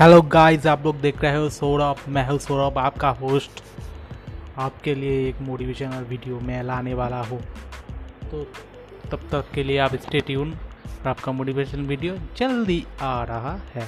Hello guys आप लोग देख रहे हो सौरभ महल सौरभ, आपका होस्ट आपके लिए एक मोटिवेशनल वीडियो मैं लाने वाला हूँ। तो तब तक के लिए आप स्टे ट्यून और आपका मोटिवेशन वीडियो जल्दी आ रहा है।